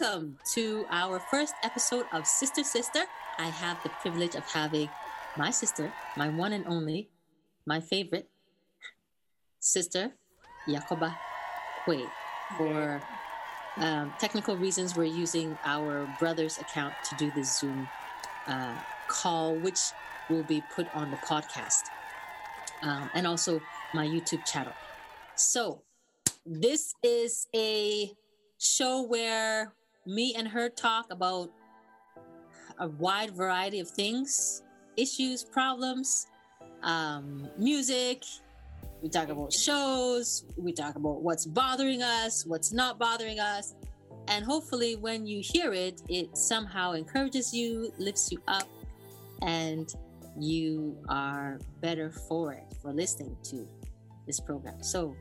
welcome to our first episode of Sister Sister. I have the privilege of having my sister, my one and only, my favorite sister, Yakoba Kwe. For um, technical reasons, we're using our brother's account to do the Zoom uh, call, which will be put on the podcast um, and also my YouTube channel. So, this is a show where me and her talk about a wide variety of things issues, problems, um, music. We talk about shows. We talk about what's bothering us, what's not bothering us. And hopefully, when you hear it, it somehow encourages you, lifts you up, and you are better for it, for listening to this program. So,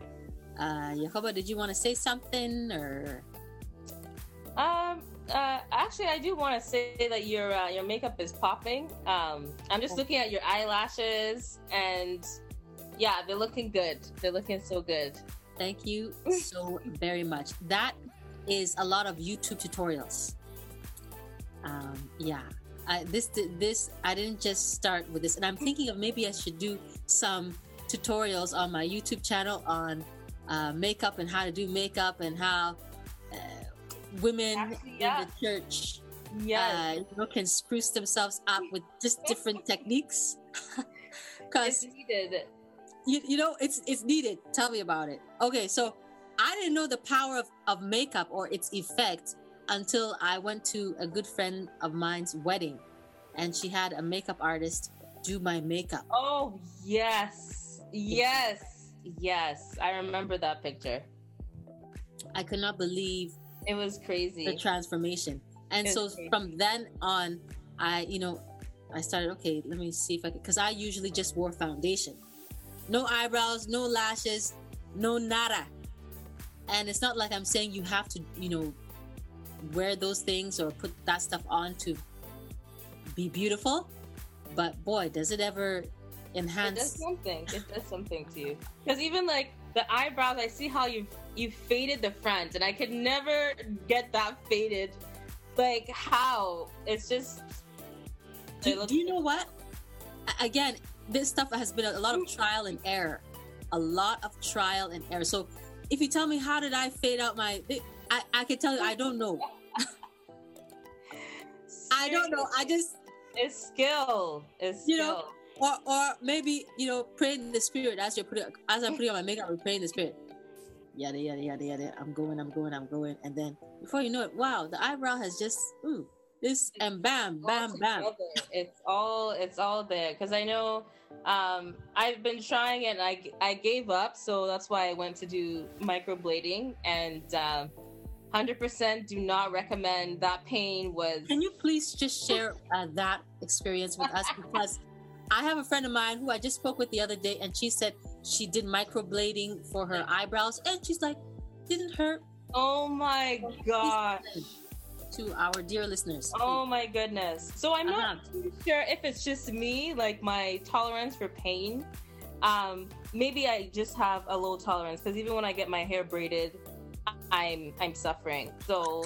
uh, Yakoba, did you want to say something or? Actually, I do want to say that your uh, your makeup is popping. Um, I'm just looking at your eyelashes, and yeah, they're looking good. They're looking so good. Thank you so very much. That is a lot of YouTube tutorials. Um, yeah, I, this this I didn't just start with this, and I'm thinking of maybe I should do some tutorials on my YouTube channel on uh, makeup and how to do makeup and how women Actually, yeah. in the church Yeah, uh, you know, can spruce themselves up with just different techniques. Because it's needed. you, you know it's it's needed. Tell me about it. Okay, so I didn't know the power of, of makeup or its effect until I went to a good friend of mine's wedding, and she had a makeup artist do my makeup. Oh yes, yes, yes. I remember that picture. I could not believe It was crazy. the transformation. And so crazy. from then on, I, you know, I started, okay, let me see if I can, because I usually just wore foundation. No eyebrows, no lashes, no nada. And it's not like I'm saying you have to, you know, wear those things or put that stuff on to be beautiful. But boy, does it ever It enhance. does something. It does something to you. Because even like the eyebrows, I see how you you faded the front, and I could never get that faded. Like how? It's just. Do, it do you know what? Again, this stuff has been a lot of trial and error. A lot of trial and error. So if you tell me how did I fade out my I, I can tell you I don't know. I don't know. I just It's skill. It's You skill. know, or or maybe, you know, pray in the spirit as you're putting as I'm putting on my makeup, I'm praying in the spirit. Yada yada yada yada. I'm going, I'm going, I'm going. And then before you know it, wow, the eyebrow has just ooh, this and bam, bam, bam. It's all it's all there because I know um, I've been trying and I I gave up, so that's why I went to do microblading and um, hundred percent do not recommend. That pain was Can you please just share uh, that experience with us? Because I have a friend of mine who I just spoke with the other day, and she said she did microblading for her eyebrows, and she's like, didn't hurt. oh my god. To our dear listeners. Oh my goodness. So I'm not Uh-huh. too sure if it's just me, like my tolerance for pain. Um, maybe I just have a low tolerance because even when I get my hair braided, I'm I'm suffering. So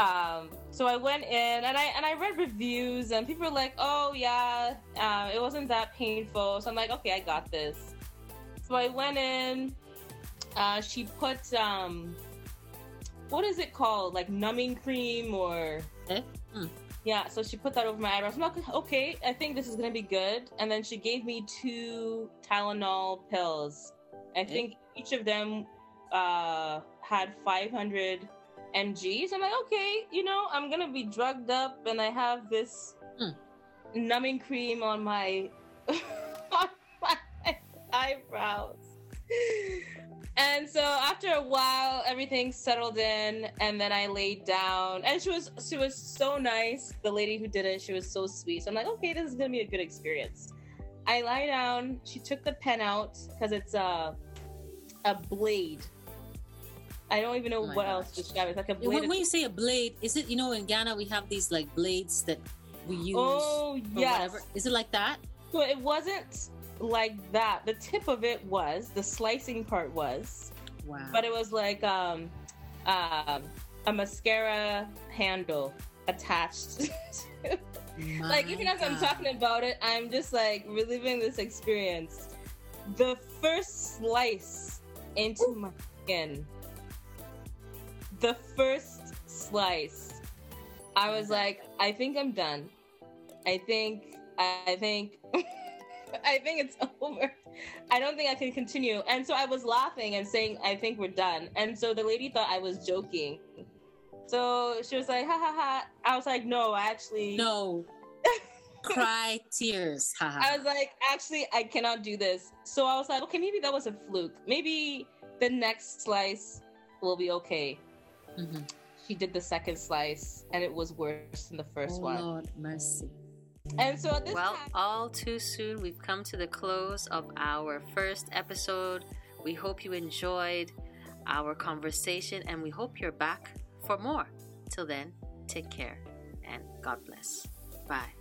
um so I went in and I and I read reviews and people were like, oh yeah, uh, it wasn't that painful. So I'm like, okay, I got this. So I went in. Uh, she put um, what is it called? Like numbing cream or Okay. Hmm. yeah. So she put that over my eyebrows. I'm like, okay, I think this is gonna be good. And then she gave me two Tylenol pills. I Okay. think each of them uh, had 500 mg. So I'm like, okay, you know, I'm gonna be drugged up, and I have this Hmm. numbing cream on my on my eyebrows. And so after a while, everything settled in, and then I laid down. And she was she was so nice. The lady who did it, she was so sweet. So I'm like, okay, this is gonna be a good experience. I lie down. She took the pen out because it's a a blade. I don't even know Oh my what else to describe. It's like a blade. When, when you say a blade, is it you know in Ghana we have these like blades that we use oh or yes. whatever? Is it like that? So it wasn't like that. The tip of it was the slicing part was, Wow. but it was like um um a mascara handle attached. like even as I'm talking about it, I'm just like reliving this experience. The first slice into Ooh. my skin. The first slice. I was like, I think I'm done. I think I think I think it's over. I don't think I can continue. And so I was laughing and saying, I think we're done. And so the lady thought I was joking. So she was like, ha ha ha. I was like, no, I actually. No. Cry tears. Ha, ha. I was like, actually, I cannot do this. So I was like, okay, maybe that was a fluke. Maybe the next slice will be okay. Mm-hmm. She did the second slice and it was worse than the first oh, one. Lord mercy. And so well, time- all too soon, we've come to the close of our first episode. We hope you enjoyed our conversation and we hope you're back for more. Till then, take care and God bless. Bye.